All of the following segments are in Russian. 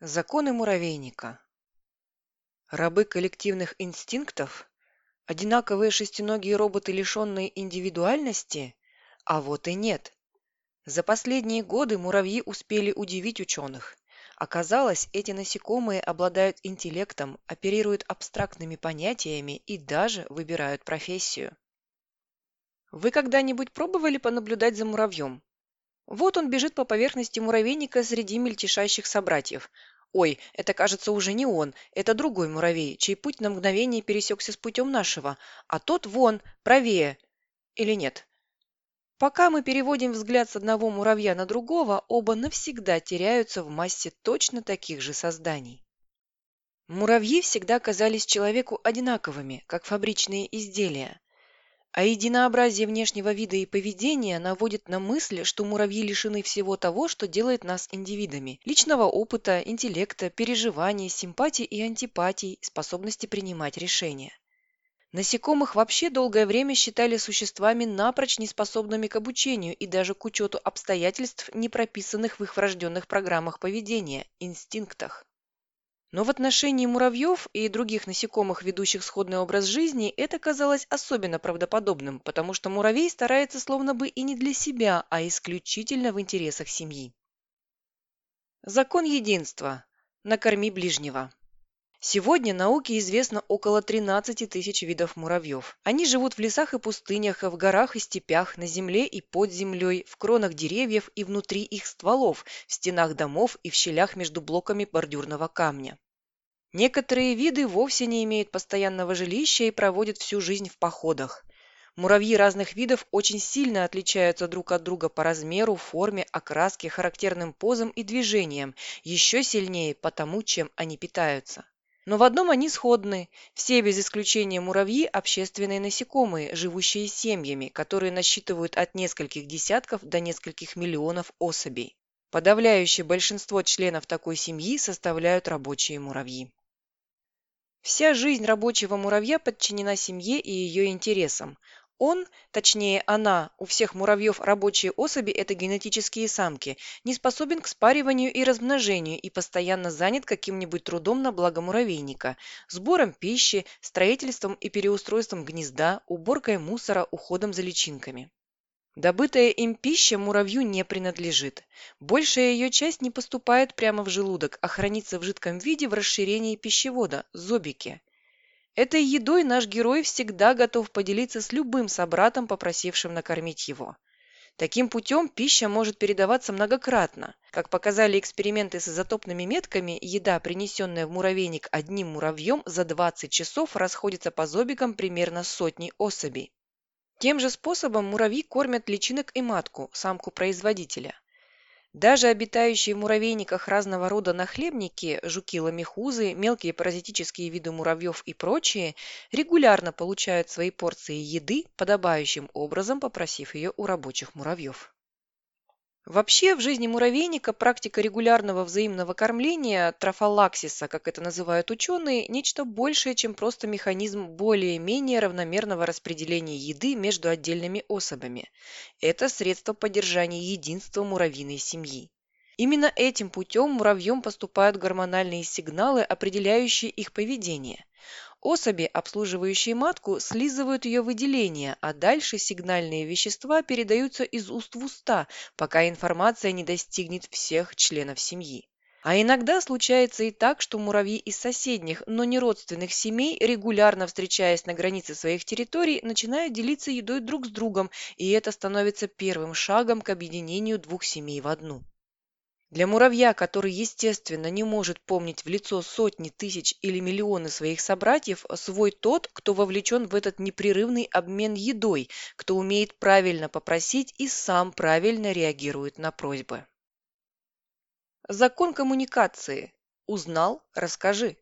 Законы муравейника. Рабы коллективных инстинктов? Одинаковые шестиногие роботы, лишенные индивидуальности? А вот и нет. За последние годы муравьи успели удивить ученых. Оказалось, эти насекомые обладают интеллектом, оперируют абстрактными понятиями и даже выбирают профессию. Вы когда-нибудь пробовали понаблюдать за муравьем? Вот он бежит по поверхности муравейника среди мельтешащих собратьев. Ой, это, кажется, уже не он, это другой муравей, чей путь на мгновение пересекся с путем нашего, а тот вон, правее. Или нет? Пока мы переводим взгляд с одного муравья на другого, оба навсегда теряются в массе точно таких же созданий. Муравьи всегда казались человеку одинаковыми, как фабричные изделия. А единообразие внешнего вида и поведения наводит на мысль, что муравьи лишены всего того, что делает нас индивидами. Личного опыта, интеллекта, переживаний, симпатий и антипатий, способности принимать решения. Насекомых вообще долгое время считали существами напрочь неспособными к обучению и даже к учету обстоятельств, не прописанных в их врожденных программах поведения, инстинктах. Но в отношении муравьев и других насекомых, ведущих сходный образ жизни, это казалось особенно правдоподобным, потому что муравей старается словно бы и не для себя, а исключительно в интересах семьи. Закон единства. Накорми ближнего. Сегодня науке известно около 13 тысяч видов муравьев. Они живут в лесах и пустынях, в горах и степях, на земле и под землей, в кронах деревьев и внутри их стволов, в стенах домов и в щелях между блоками бордюрного камня. Некоторые виды вовсе не имеют постоянного жилища и проводят всю жизнь в походах. Муравьи разных видов очень сильно отличаются друг от друга по размеру, форме, окраске, характерным позам и движениям, еще сильнее по тому, чем они питаются. Но в одном они сходны. Все без исключения муравьи – общественные насекомые, живущие семьями, которые насчитывают от нескольких десятков до нескольких миллионов особей. Подавляющее большинство членов такой семьи составляют рабочие муравьи. Вся жизнь рабочего муравья подчинена семье и ее интересам. Он, точнее она, у всех муравьев рабочие особи – это генетические самки, не способен к спариванию и размножению и постоянно занят каким-нибудь трудом на благо муравейника – сбором пищи, строительством и переустройством гнезда, уборкой мусора, уходом за личинками. Добытая им пища муравью не принадлежит. Большая ее часть не поступает прямо в желудок, а хранится в жидком виде в расширении пищевода – зобике. Этой едой наш герой всегда готов поделиться с любым собратом, попросившим накормить его. Таким путем пища может передаваться многократно. Как показали эксперименты с изотопными метками, еда, принесенная в муравейник одним муравьем, за 20 часов расходится по зобикам примерно сотни особей. Тем же способом муравьи кормят личинок и матку, самку производителя. Даже обитающие в муравейниках разного рода нахлебники, жуки-ламехузы, мелкие паразитические виды муравьев и прочие, регулярно получают свои порции еды, подобающим образом попросив ее у рабочих муравьев. Вообще, в жизни муравейника практика регулярного взаимного кормления, трофалаксиса, как это называют ученые, нечто большее, чем просто механизм более-менее равномерного распределения еды между отдельными особями. Это средство поддержания единства муравьиной семьи. Именно этим путем муравьем поступают гормональные сигналы, определяющие их поведение. Особи, обслуживающие матку, слизывают ее выделения, а дальше сигнальные вещества передаются из уст в уста, пока информация не достигнет всех членов семьи. А иногда случается и так, что муравьи из соседних, но не родственных семей, регулярно встречаясь на границе своих территорий, начинают делиться едой друг с другом, и это становится первым шагом к объединению двух семей в одну. Для муравья, который, естественно, не может помнить в лицо сотни тысяч или миллионы своих собратьев, свой тот, кто вовлечен в этот непрерывный обмен едой, кто умеет правильно попросить и сам правильно реагирует на просьбы. Закон коммуникации. Узнал – расскажи.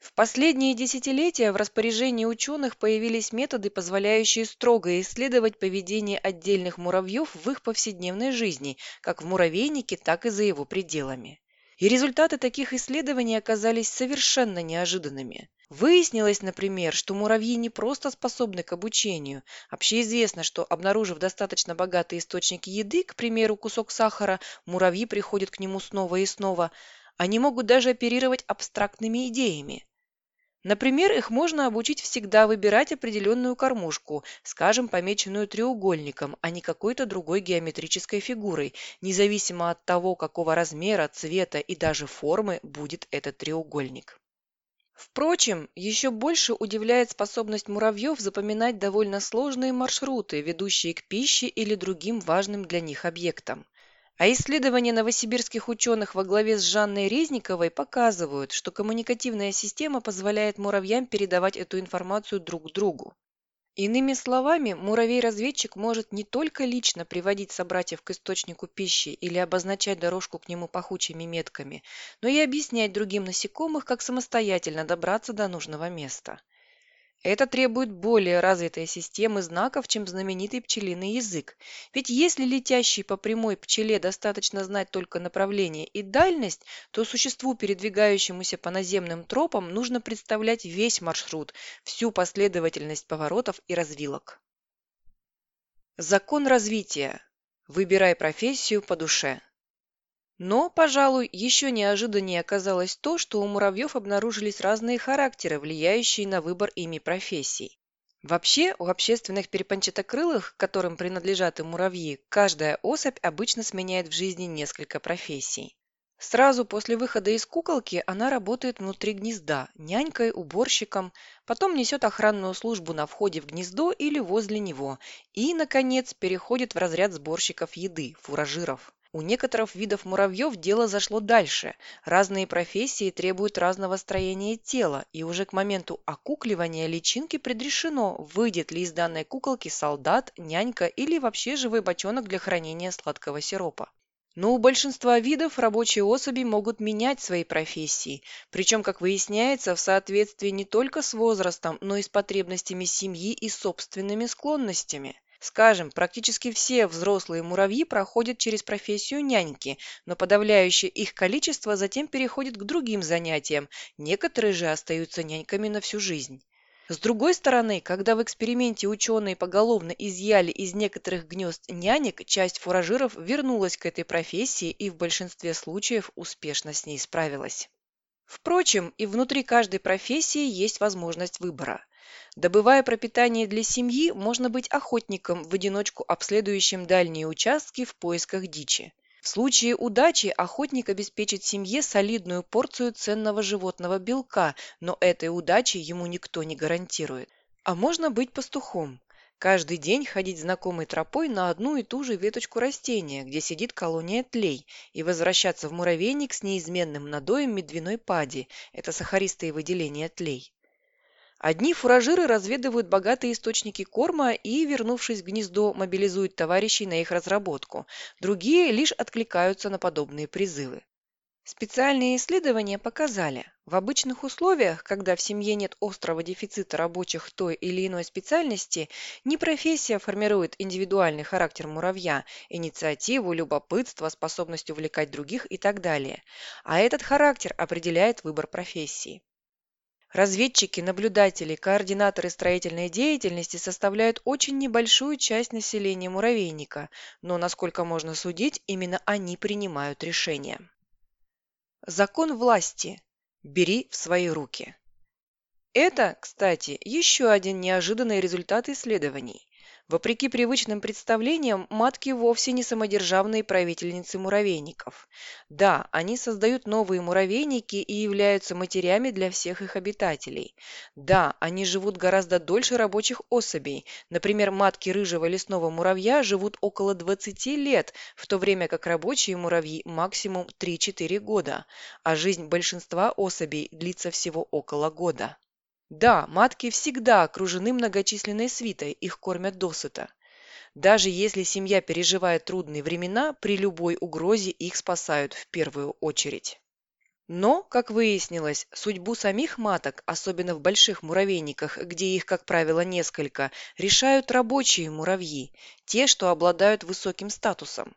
В последние десятилетия в распоряжении ученых появились методы, позволяющие строго исследовать поведение отдельных муравьев в их повседневной жизни, как в муравейнике, так и за его пределами. И результаты таких исследований оказались совершенно неожиданными. Выяснилось, например, что муравьи не просто способны к обучению. Общеизвестно, что, обнаружив достаточно богатый источник еды, к примеру, кусок сахара, муравьи приходят к нему снова и снова – Они могут даже оперировать абстрактными идеями. Например, их можно обучить всегда выбирать определенную кормушку, скажем, помеченную треугольником, а не какой-то другой геометрической фигурой, независимо от того, какого размера, цвета и даже формы будет этот треугольник. Впрочем, еще больше удивляет способность муравьев запоминать довольно сложные маршруты, ведущие к пище или другим важным для них объектам. А исследования новосибирских ученых во главе с Жанной Резниковой показывают, что коммуникативная система позволяет муравьям передавать эту информацию друг другу. Иными словами, муравей-разведчик может не только лично приводить собратьев к источнику пищи или обозначать дорожку к нему пахучими метками, но и объяснять другим насекомых, как самостоятельно добраться до нужного места. Это требует более развитой системы знаков, чем знаменитый пчелиный язык. Ведь если летящей по прямой пчеле достаточно знать только направление и дальность, то существу, передвигающемуся по наземным тропам, нужно представлять весь маршрут, всю последовательность поворотов и развилок. Закон развития. Выбирай профессию по душе. Но, пожалуй, еще неожиданнее оказалось то, что у муравьев обнаружились разные характеры, влияющие на выбор ими профессий. Вообще, у общественных перепончатокрылых, которым принадлежат и муравьи, каждая особь обычно сменяет в жизни несколько профессий. Сразу после выхода из куколки она работает внутри гнезда, нянькой, уборщиком, потом несет охранную службу на входе в гнездо или возле него и, наконец, переходит в разряд сборщиков еды, фуражиров. У некоторых видов муравьев дело зашло дальше. Разные профессии требуют разного строения тела, и уже к моменту окукливания личинки предрешено, выйдет ли из данной куколки солдат, нянька или вообще живой бочонок для хранения сладкого сиропа. Но у большинства видов рабочие особи могут менять свои профессии, причем, как выясняется, в соответствии не только с возрастом, но и с потребностями семьи и собственными склонностями. Скажем, практически все взрослые муравьи проходят через профессию няньки, но подавляющее их количество затем переходит к другим занятиям, некоторые же остаются няньками на всю жизнь. С другой стороны, когда в эксперименте ученые поголовно изъяли из некоторых гнезд нянек, часть фуражиров вернулась к этой профессии и в большинстве случаев успешно с ней справилась. Впрочем, и внутри каждой профессии есть возможность выбора. Добывая пропитание для семьи, можно быть охотником, в одиночку обследующим дальние участки в поисках дичи. В случае удачи охотник обеспечит семье солидную порцию ценного животного белка, но этой удачи ему никто не гарантирует. А можно быть пастухом. Каждый день ходить знакомой тропой на одну и ту же веточку растения, где сидит колония тлей, и возвращаться в муравейник с неизменным надоем медвяной пади – это сахаристые выделения тлей. Одни фуражиры разведывают богатые источники корма и, вернувшись в гнездо, мобилизуют товарищей на их разработку. Другие лишь откликаются на подобные призывы. Специальные исследования показали, в обычных условиях, когда в семье нет острого дефицита рабочих той или иной специальности, не профессия формирует индивидуальный характер муравья, инициативу, любопытство, способность увлекать других и так далее, а этот характер определяет выбор профессии. Разведчики, наблюдатели, координаторы строительной деятельности составляют очень небольшую часть населения муравейника, но, насколько можно судить, именно они принимают решения. Закон власти. Бери в свои руки. Это, кстати, еще один неожиданный результат исследований. Вопреки привычным представлениям, матки вовсе не самодержавные правительницы муравейников. Да, они создают новые муравейники и являются матерями для всех их обитателей. Да, они живут гораздо дольше рабочих особей. Например, матки рыжего лесного муравья живут около 20 лет, в то время как рабочие муравьи максимум 3-4 года, а жизнь большинства особей длится всего около года. Да, матки всегда окружены многочисленной свитой, их кормят досыта. Даже если семья переживает трудные времена, при любой угрозе их спасают в первую очередь. Но, как выяснилось, судьбу самих маток, особенно в больших муравейниках, где их, как правило, несколько, решают рабочие муравьи, те, что обладают высоким статусом.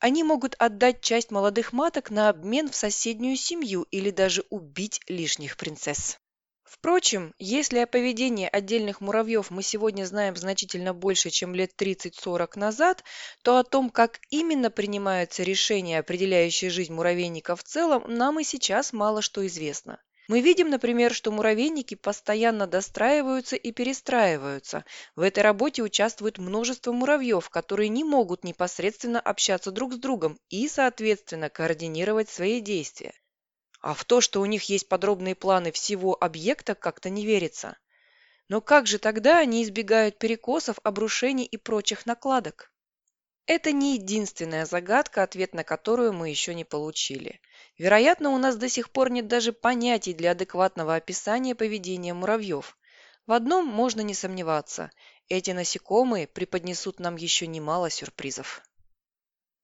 Они могут отдать часть молодых маток на обмен в соседнюю семью или даже убить лишних принцесс. Впрочем, если о поведении отдельных муравьев мы сегодня знаем значительно больше, чем лет 30-40 назад, то о том, как именно принимаются решения, определяющие жизнь муравейника в целом, нам и сейчас мало что известно. Мы видим, например, что муравейники постоянно достраиваются и перестраиваются. В этой работе участвует множество муравьев, которые не могут непосредственно общаться друг с другом и, соответственно, координировать свои действия. А в то, что у них есть подробные планы всего объекта, как-то не верится. Но как же тогда они избегают перекосов, обрушений и прочих накладок? Это не единственная загадка, ответ на которую мы еще не получили. Вероятно, у нас до сих пор нет даже понятий для адекватного описания поведения муравьев. В одном можно не сомневаться. Эти насекомые преподнесут нам еще немало сюрпризов.